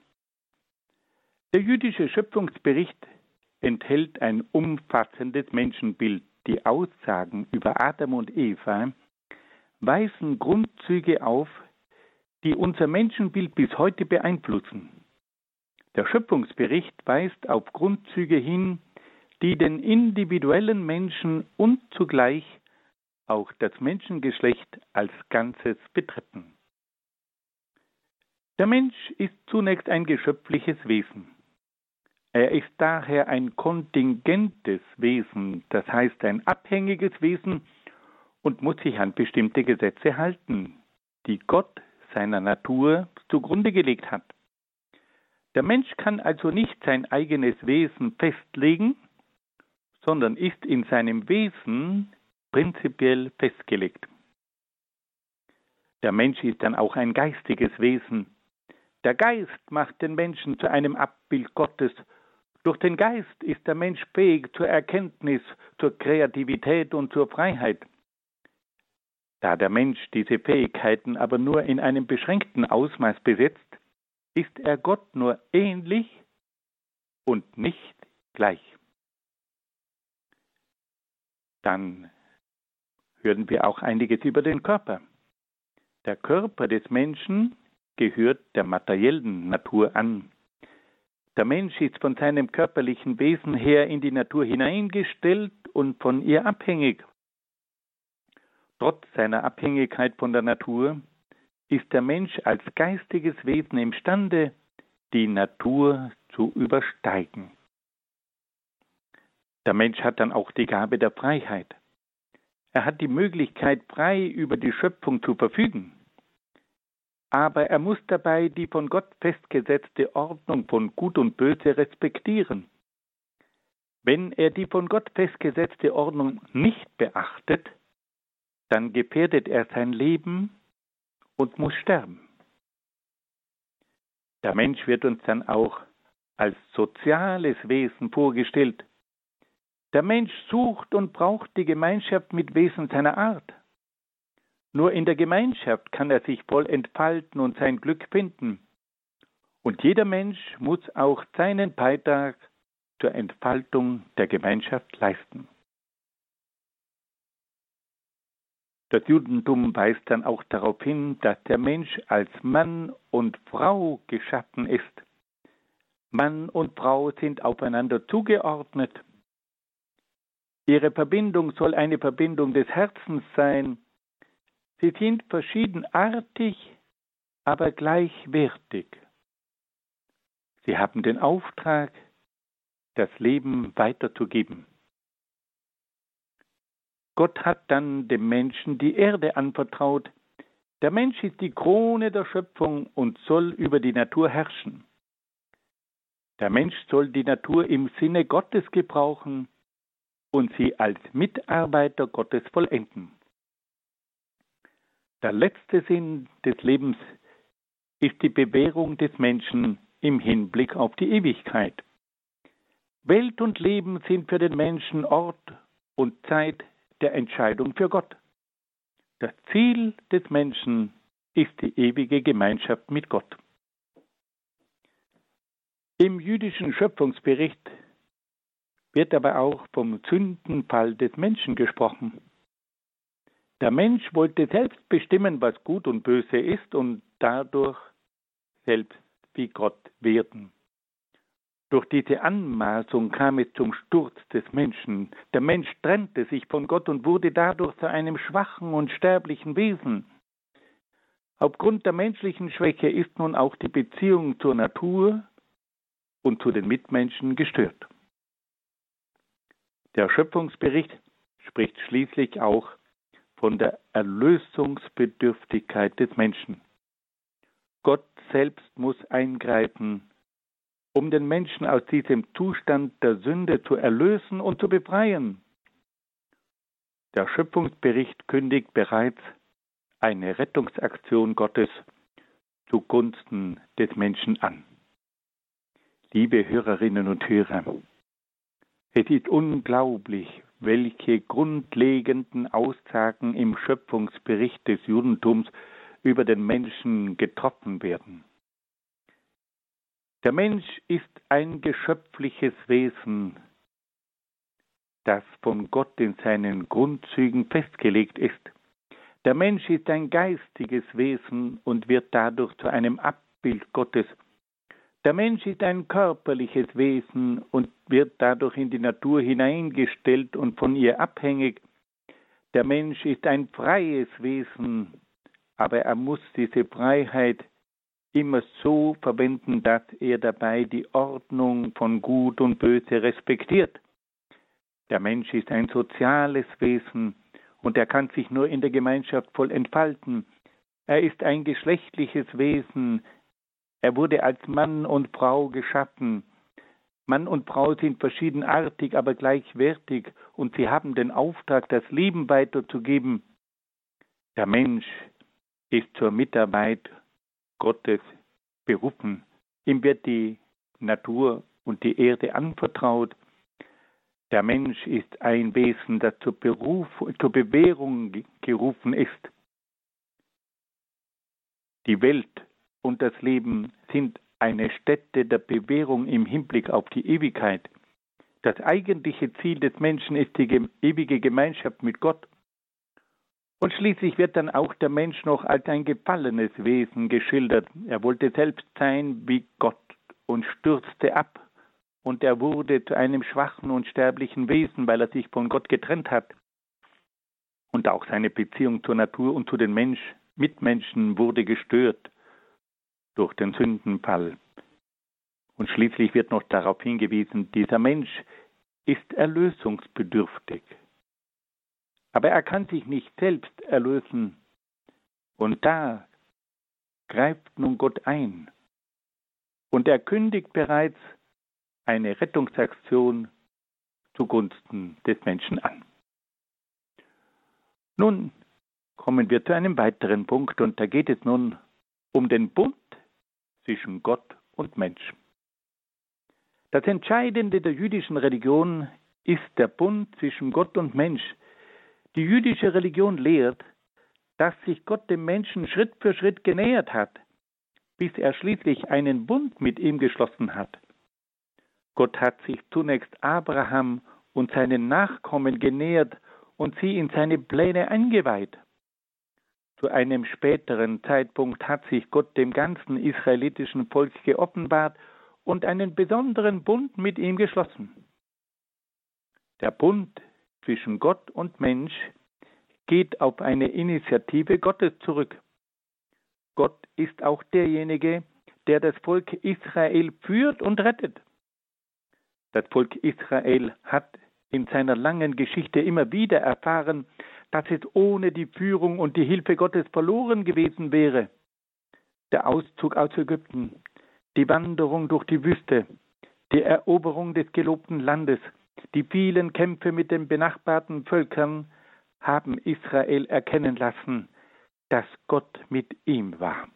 S2: Der jüdische Schöpfungsbericht enthält ein umfassendes Menschenbild. Die Aussagen über Adam und Eva weisen Grundzüge auf, die unser Menschenbild bis heute beeinflussen. Der Schöpfungsbericht weist auf Grundzüge hin, die den individuellen Menschen und zugleich auch das Menschengeschlecht als Ganzes betreffen. Der Mensch ist zunächst ein geschöpfliches Wesen. Er ist daher ein kontingentes Wesen, das heißt ein abhängiges Wesen und muss sich an bestimmte Gesetze halten, die Gott seiner Natur zugrunde gelegt hat. Der Mensch kann also nicht sein eigenes Wesen festlegen, sondern ist in seinem Wesen prinzipiell festgelegt. Der Mensch ist dann auch ein geistiges Wesen. Der Geist macht den Menschen zu einem Abbild Gottes. Durch den Geist ist der Mensch fähig zur Erkenntnis, zur Kreativität und zur Freiheit. Da der Mensch diese Fähigkeiten aber nur in einem beschränkten Ausmaß besitzt, ist er Gott nur ähnlich und nicht gleich. Dann hören wir auch einiges über den Körper. Der Körper des Menschen gehört der materiellen Natur an. Der Mensch ist von seinem körperlichen Wesen her in die Natur hineingestellt und von ihr abhängig. Trotz seiner Abhängigkeit von der Natur ist der Mensch als geistiges Wesen imstande, die Natur zu übersteigen. Der Mensch hat dann auch die Gabe der Freiheit. Er hat die Möglichkeit, frei über die Schöpfung zu verfügen. Aber er muss dabei die von Gott festgesetzte Ordnung von Gut und Böse respektieren. Wenn er die von Gott festgesetzte Ordnung nicht beachtet, dann gefährdet er sein Leben und muss sterben. Der Mensch wird uns dann auch als soziales Wesen vorgestellt. Der Mensch sucht und braucht die Gemeinschaft mit Wesen seiner Art. Nur in der Gemeinschaft kann er sich voll entfalten und sein Glück finden. Und jeder Mensch muss auch seinen Beitrag zur Entfaltung der Gemeinschaft leisten. Das Judentum weist dann auch darauf hin, dass der Mensch als Mann und Frau geschaffen ist. Mann und Frau sind aufeinander zugeordnet. Ihre Verbindung soll eine Verbindung des Herzens sein. Sie sind verschiedenartig, aber gleichwertig. Sie haben den Auftrag, das Leben weiterzugeben. Gott hat dann dem Menschen die Erde anvertraut. Der Mensch ist die Krone der Schöpfung und soll über die Natur herrschen. Der Mensch soll die Natur im Sinne Gottes gebrauchen und sie als Mitarbeiter Gottes vollenden. Der letzte Sinn des Lebens ist die Bewährung des Menschen im Hinblick auf die Ewigkeit. Welt und Leben sind für den Menschen Ort und Zeit der Entscheidung für Gott. Das Ziel des Menschen ist die ewige Gemeinschaft mit Gott. Im jüdischen Schöpfungsbericht wird aber auch vom Sündenfall des Menschen gesprochen. Der Mensch wollte selbst bestimmen, was gut und böse ist und dadurch selbst wie Gott werden. Durch diese Anmaßung kam es zum Sturz des Menschen. Der Mensch trennte sich von Gott und wurde dadurch zu einem schwachen und sterblichen Wesen. Aufgrund der menschlichen Schwäche ist nun auch die Beziehung zur Natur und zu den Mitmenschen gestört. Der Schöpfungsbericht spricht schließlich auch von der Erlösungsbedürftigkeit des Menschen. Gott selbst muss eingreifen, um den Menschen aus diesem Zustand der Sünde zu erlösen und zu befreien. Der Schöpfungsbericht kündigt bereits eine Rettungsaktion Gottes zugunsten des Menschen an. Liebe Hörerinnen und Hörer, es ist unglaublich, welche grundlegenden Aussagen im Schöpfungsbericht des Judentums über den Menschen getroffen werden. Der Mensch ist ein geschöpfliches Wesen, das von Gott in seinen Grundzügen festgelegt ist. Der Mensch ist ein geistiges Wesen und wird dadurch zu einem Abbild Gottes der Mensch ist ein körperliches Wesen und wird dadurch in die Natur hineingestellt und von ihr abhängig. Der Mensch ist ein freies Wesen, aber er muss diese Freiheit immer so verwenden, dass er dabei die Ordnung von Gut und Böse respektiert. Der Mensch ist ein soziales Wesen und er kann sich nur in der Gemeinschaft voll entfalten. Er ist ein geschlechtliches Wesen, er wurde als Mann und Frau geschaffen. Mann und Frau sind verschiedenartig, aber gleichwertig, und sie haben den Auftrag, das Leben weiterzugeben. Der Mensch ist zur Mitarbeit Gottes berufen. Ihm wird die Natur und die Erde anvertraut. Der Mensch ist ein Wesen, das zur, Beruf, zur Bewährung gerufen ist. Die Welt und das Leben sind eine Stätte der Bewährung im Hinblick auf die Ewigkeit. Das eigentliche Ziel des Menschen ist die ewige Gemeinschaft mit Gott. Und schließlich wird dann auch der Mensch noch als ein gefallenes Wesen geschildert. Er wollte selbst sein wie Gott und stürzte ab und er wurde zu einem schwachen und sterblichen Wesen, weil er sich von Gott getrennt hat. Und auch seine Beziehung zur Natur und zu den Mensch, Mitmenschen wurde gestört durch den Sündenfall. Und schließlich wird noch darauf hingewiesen, dieser Mensch ist erlösungsbedürftig. Aber er kann sich nicht selbst erlösen. Und da greift nun Gott ein. Und er kündigt bereits eine Rettungsaktion zugunsten des Menschen an. Nun kommen wir zu einem weiteren Punkt und da geht es nun um den Bund zwischen Gott und Mensch. Das Entscheidende der jüdischen Religion ist der Bund zwischen Gott und Mensch. Die jüdische Religion lehrt, dass sich Gott dem Menschen Schritt für Schritt genähert hat, bis er schließlich einen Bund mit ihm geschlossen hat. Gott hat sich zunächst Abraham und seinen Nachkommen genähert und sie in seine Pläne eingeweiht. Zu einem späteren Zeitpunkt hat sich Gott dem ganzen israelitischen Volk geoffenbart und einen besonderen Bund mit ihm geschlossen. Der Bund zwischen Gott und Mensch geht auf eine Initiative Gottes zurück. Gott ist auch derjenige, der das Volk Israel führt und rettet. Das Volk Israel hat in seiner langen Geschichte immer wieder erfahren, dass es ohne die Führung und die Hilfe Gottes verloren gewesen wäre. Der Auszug aus Ägypten, die Wanderung durch die Wüste, die Eroberung des gelobten Landes, die vielen Kämpfe mit den benachbarten Völkern haben Israel erkennen lassen, dass Gott mit ihm war.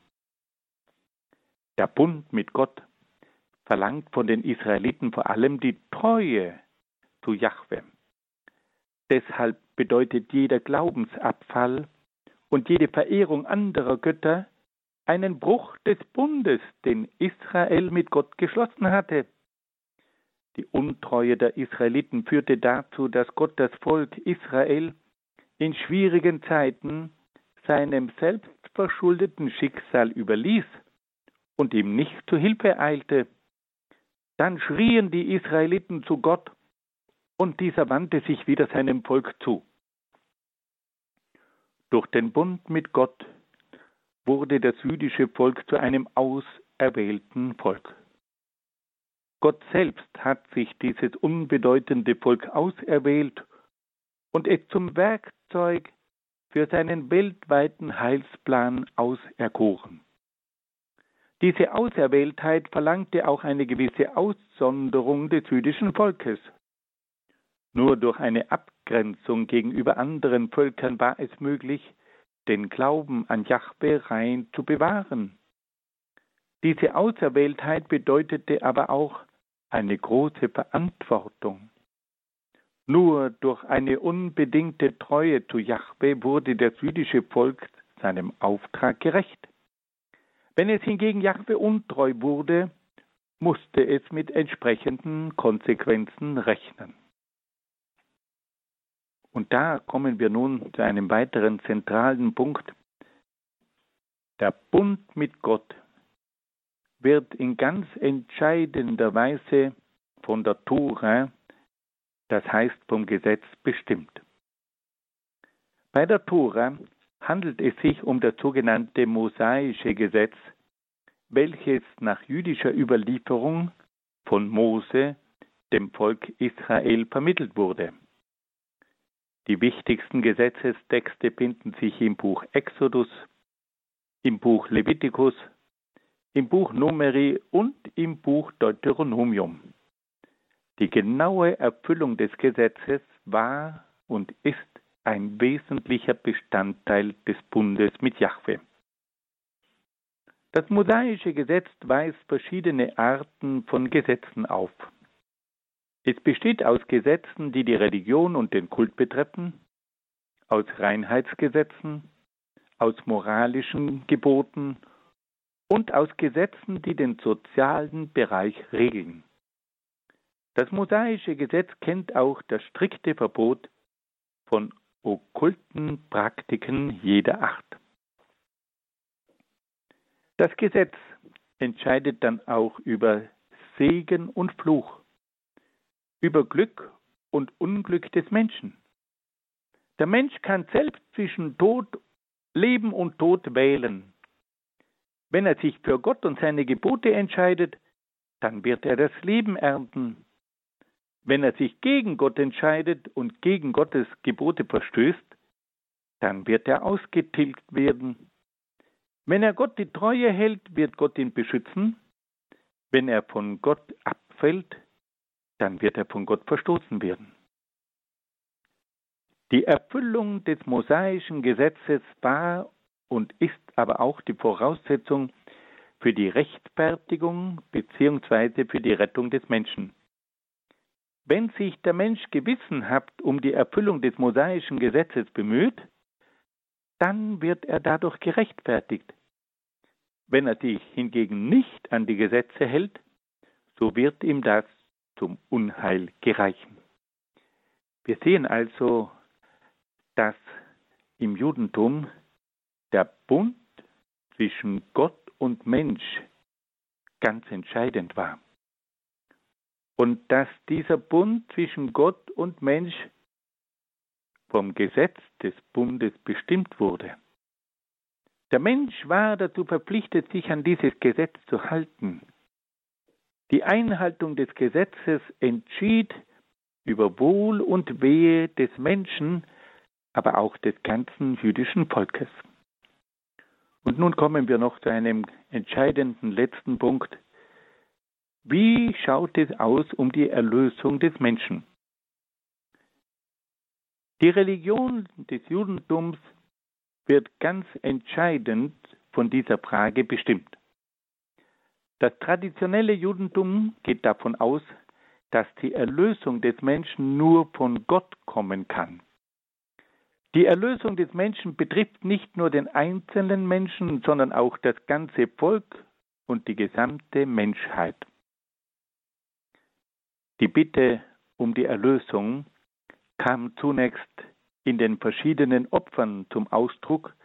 S2: Der Bund mit Gott verlangt von den Israeliten vor allem die Treue zu Jahwe. Deshalb bedeutet jeder Glaubensabfall und jede Verehrung anderer Götter einen Bruch des Bundes, den Israel mit Gott geschlossen hatte. Die Untreue der Israeliten führte dazu, dass Gott das Volk Israel in schwierigen Zeiten seinem selbstverschuldeten Schicksal überließ und ihm nicht zu Hilfe eilte. Dann schrien die Israeliten zu Gott, und dieser wandte sich wieder seinem Volk zu. Durch den Bund mit Gott wurde das jüdische Volk zu einem auserwählten Volk. Gott selbst hat sich dieses unbedeutende Volk auserwählt und es zum Werkzeug für seinen weltweiten Heilsplan auserkoren. Diese Auserwähltheit verlangte auch eine gewisse Aussonderung des jüdischen Volkes. Nur durch eine Abgrenzung gegenüber anderen Völkern war es möglich, den Glauben an Jahwe rein zu bewahren. Diese Auserwähltheit bedeutete aber auch eine große Verantwortung. Nur durch eine unbedingte Treue zu Jahwe wurde das jüdische Volk seinem Auftrag gerecht. Wenn es hingegen Jahwe untreu wurde, musste es mit entsprechenden Konsequenzen rechnen. Und da kommen wir nun zu einem weiteren zentralen Punkt. Der Bund mit Gott wird in ganz entscheidender Weise von der Tora, das heißt vom Gesetz, bestimmt. Bei der Tora handelt es sich um das sogenannte mosaische Gesetz, welches nach jüdischer Überlieferung von Mose dem Volk Israel vermittelt wurde. Die wichtigsten Gesetzestexte finden sich im Buch Exodus, im Buch Levitikus, im Buch Numeri und im Buch Deuteronomium. Die genaue Erfüllung des Gesetzes war und ist ein wesentlicher Bestandteil des Bundes mit Jahwe. Das mosaische Gesetz weist verschiedene Arten von Gesetzen auf. Es besteht aus Gesetzen, die die Religion und den Kult betreffen, aus Reinheitsgesetzen, aus moralischen Geboten und aus Gesetzen, die den sozialen Bereich regeln. Das mosaische Gesetz kennt auch das strikte Verbot von okkulten Praktiken jeder Art. Das Gesetz entscheidet dann auch über Segen und Fluch, über Glück und Unglück des Menschen. Der Mensch kann selbst zwischen Tod, Leben und Tod wählen. Wenn er sich für Gott und seine Gebote entscheidet, dann wird er das Leben ernten. Wenn er sich gegen Gott entscheidet und gegen Gottes Gebote verstößt, dann wird er ausgetilgt werden. Wenn er Gott die Treue hält, wird Gott ihn beschützen. Wenn er von Gott abfällt, dann wird er von Gott verstoßen werden. Die Erfüllung des mosaischen Gesetzes war und ist aber auch die Voraussetzung für die Rechtfertigung bzw. für die Rettung des Menschen. Wenn sich der Mensch gewissenhaft um die Erfüllung des mosaischen Gesetzes bemüht, dann wird er dadurch gerechtfertigt. Wenn er sich hingegen nicht an die Gesetze hält, so wird ihm das zum Unheil gereichen. Wir sehen also, dass im Judentum der Bund zwischen Gott und Mensch ganz entscheidend war. Und dass dieser Bund zwischen Gott und Mensch vom Gesetz des Bundes bestimmt wurde. Der Mensch war dazu verpflichtet, sich an dieses Gesetz zu halten. Die Einhaltung des Gesetzes entschied über Wohl und Wehe des Menschen, aber auch des ganzen jüdischen Volkes. Und nun kommen wir noch zu einem entscheidenden letzten Punkt. Wie schaut es aus um die Erlösung des Menschen? Die Religion des Judentums wird ganz entscheidend von dieser Frage bestimmt. Das traditionelle Judentum geht davon aus, dass die Erlösung des Menschen nur von Gott kommen kann. Die Erlösung des Menschen betrifft nicht nur den einzelnen Menschen, sondern auch das ganze Volk und die gesamte Menschheit. Die Bitte um die Erlösung kam zunächst in den verschiedenen Opfern zum Ausdruck,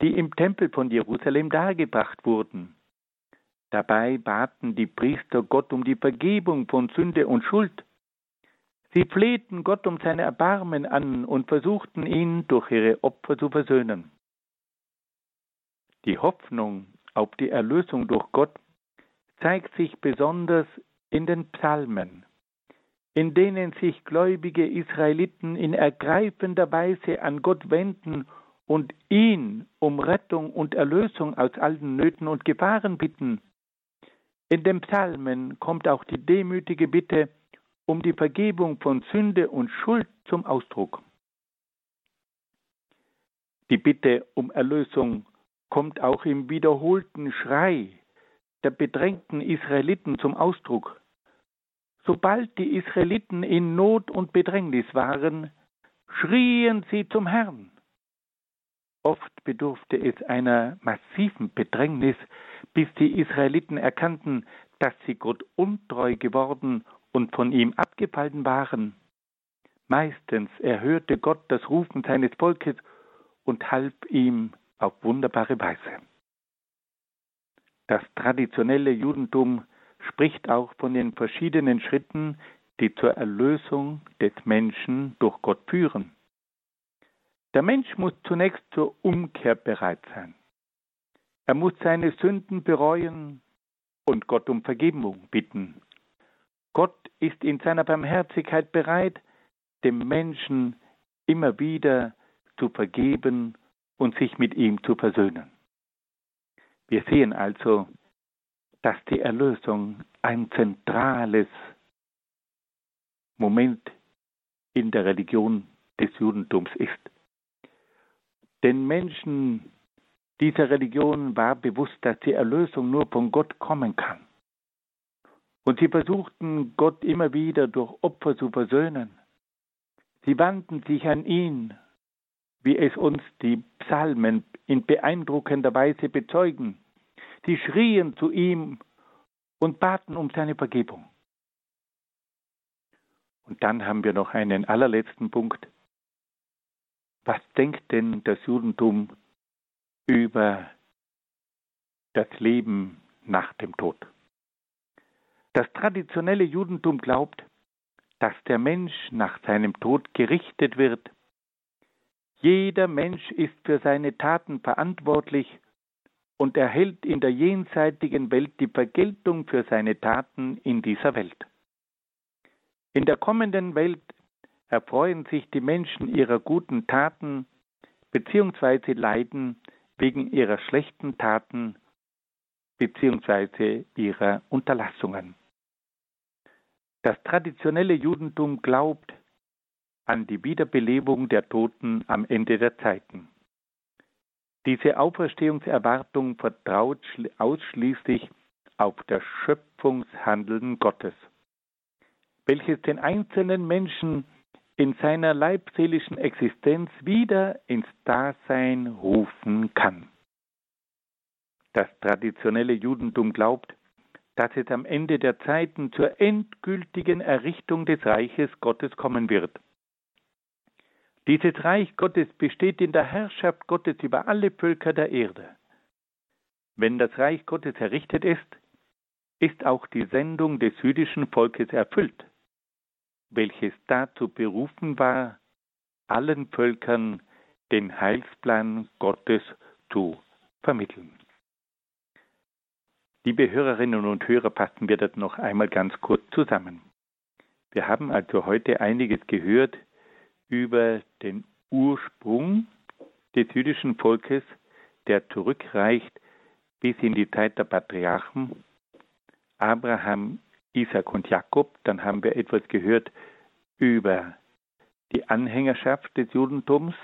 S2: die im Tempel von Jerusalem dargebracht wurden. Dabei baten die Priester Gott um die Vergebung von Sünde und Schuld. Sie flehten Gott um seine Erbarmen an und versuchten ihn durch ihre Opfer zu versöhnen. Die Hoffnung auf die Erlösung durch Gott zeigt sich besonders in den Psalmen, in denen sich gläubige Israeliten in ergreifender Weise an Gott wenden und ihn um Rettung und Erlösung aus allen Nöten und Gefahren bitten. In den Psalmen kommt auch die demütige Bitte um die Vergebung von Sünde und Schuld zum Ausdruck. Die Bitte um Erlösung kommt auch im wiederholten Schrei der bedrängten Israeliten zum Ausdruck. Sobald die Israeliten in Not und Bedrängnis waren, schrien sie zum Herrn. Oft bedurfte es einer massiven Bedrängnis, bis die Israeliten erkannten, dass sie Gott untreu geworden und von ihm abgefallen waren. Meistens erhörte Gott das Rufen seines Volkes und half ihm auf wunderbare Weise. Das traditionelle Judentum spricht auch von den verschiedenen Schritten, die zur Erlösung des Menschen durch Gott führen. Der Mensch muss zunächst zur Umkehr bereit sein. Er muss seine Sünden bereuen und Gott um Vergebung bitten. Gott ist in seiner Barmherzigkeit bereit, dem Menschen immer wieder zu vergeben und sich mit ihm zu versöhnen. Wir sehen also, dass die Erlösung ein zentrales Moment in der Religion des Judentums ist. Den Menschen dieser Religion war bewusst, dass die Erlösung nur von Gott kommen kann. Und sie versuchten Gott immer wieder durch Opfer zu versöhnen. Sie wandten sich an ihn, wie es uns die Psalmen in beeindruckender Weise bezeugen. Sie schrien zu ihm und baten um seine Vergebung. Und dann haben wir noch einen allerletzten Punkt. Was denkt denn das Judentum über das Leben nach dem Tod? Das traditionelle Judentum glaubt, dass der Mensch nach seinem Tod gerichtet wird. Jeder Mensch ist für seine Taten verantwortlich und erhält in der jenseitigen Welt die Vergeltung für seine Taten in dieser Welt. In der kommenden Welt erfreuen sich die Menschen ihrer guten Taten beziehungsweise leiden wegen ihrer schlechten Taten beziehungsweise ihrer Unterlassungen. Das traditionelle Judentum glaubt an die Wiederbelebung der Toten am Ende der Zeiten. Diese Auferstehungserwartung vertraut ausschließlich auf das Schöpfungshandeln Gottes welches den einzelnen Menschen in seiner leibseelischen Existenz wieder ins Dasein rufen kann. Das traditionelle Judentum glaubt, dass es am Ende der Zeiten zur endgültigen Errichtung des Reiches Gottes kommen wird. Dieses Reich Gottes besteht in der Herrschaft Gottes über alle Völker der Erde. Wenn das Reich Gottes errichtet ist, ist auch die Sendung des jüdischen Volkes erfüllt welches dazu berufen war, allen Völkern den Heilsplan Gottes zu vermitteln. Liebe Hörerinnen und Hörer, fassen wir das noch einmal ganz kurz zusammen. Wir haben also heute einiges gehört über den Ursprung des jüdischen Volkes, der zurückreicht bis in die Zeit der Patriarchen Abraham, Isaac und Jakob. Dann haben wir etwas gehört über die Anhängerschaft des Judentums,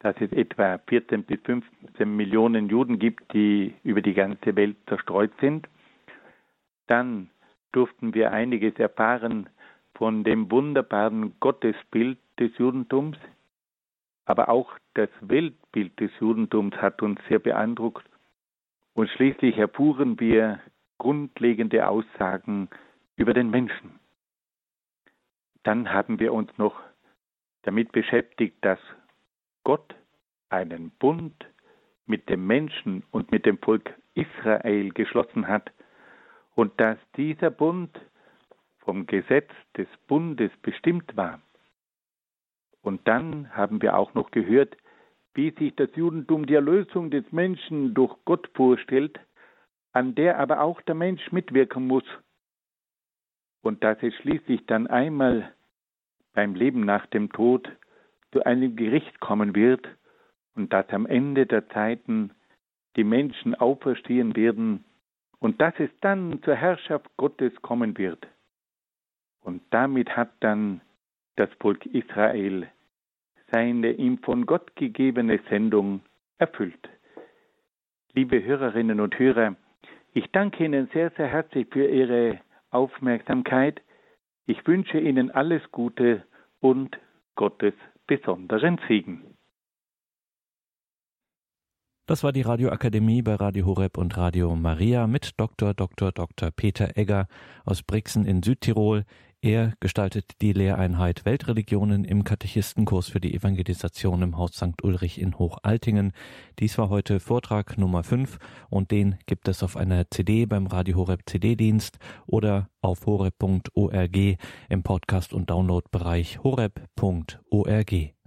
S2: dass es etwa 14 bis 15 Millionen Juden gibt, die über die ganze Welt zerstreut sind. Dann durften wir einiges erfahren von dem wunderbaren Gottesbild des Judentums, aber auch das Weltbild des Judentums hat uns sehr beeindruckt. Und schließlich erfuhren wir grundlegende Aussagen über den Menschen. Dann haben wir uns noch damit beschäftigt, dass Gott einen Bund mit dem Menschen und mit dem Volk Israel geschlossen hat und dass dieser Bund vom Gesetz des Bundes bestimmt war. Und dann haben wir auch noch gehört, wie sich das Judentum die Erlösung des Menschen durch Gott vorstellt, an der aber auch der Mensch mitwirken muss und dass es schließlich dann einmal beim Leben nach dem Tod zu einem Gericht kommen wird und dass am Ende der Zeiten die Menschen auferstehen werden und dass es dann zur Herrschaft Gottes kommen wird. Und damit hat dann das Volk Israel seine ihm von Gott gegebene Sendung erfüllt. Liebe Hörerinnen und Hörer, ich danke Ihnen sehr, sehr herzlich für Ihre Aufmerksamkeit. Ich wünsche Ihnen alles Gute und Gottes besonderen Segen.
S1: Das war die Radioakademie bei Radio Horeb und Radio Maria mit Dr. Dr. Dr. Peter Egger aus Brixen in Südtirol. Er gestaltet die Lehreinheit Weltreligionen im Katechistenkurs für die Evangelisation im Haus St. Ulrich in Hochaltingen. Dies war heute Vortrag Nummer 5 und den gibt es auf einer CD beim Radio Horeb CD-Dienst oder auf horeb.org im Podcast- und Downloadbereich horeb.org.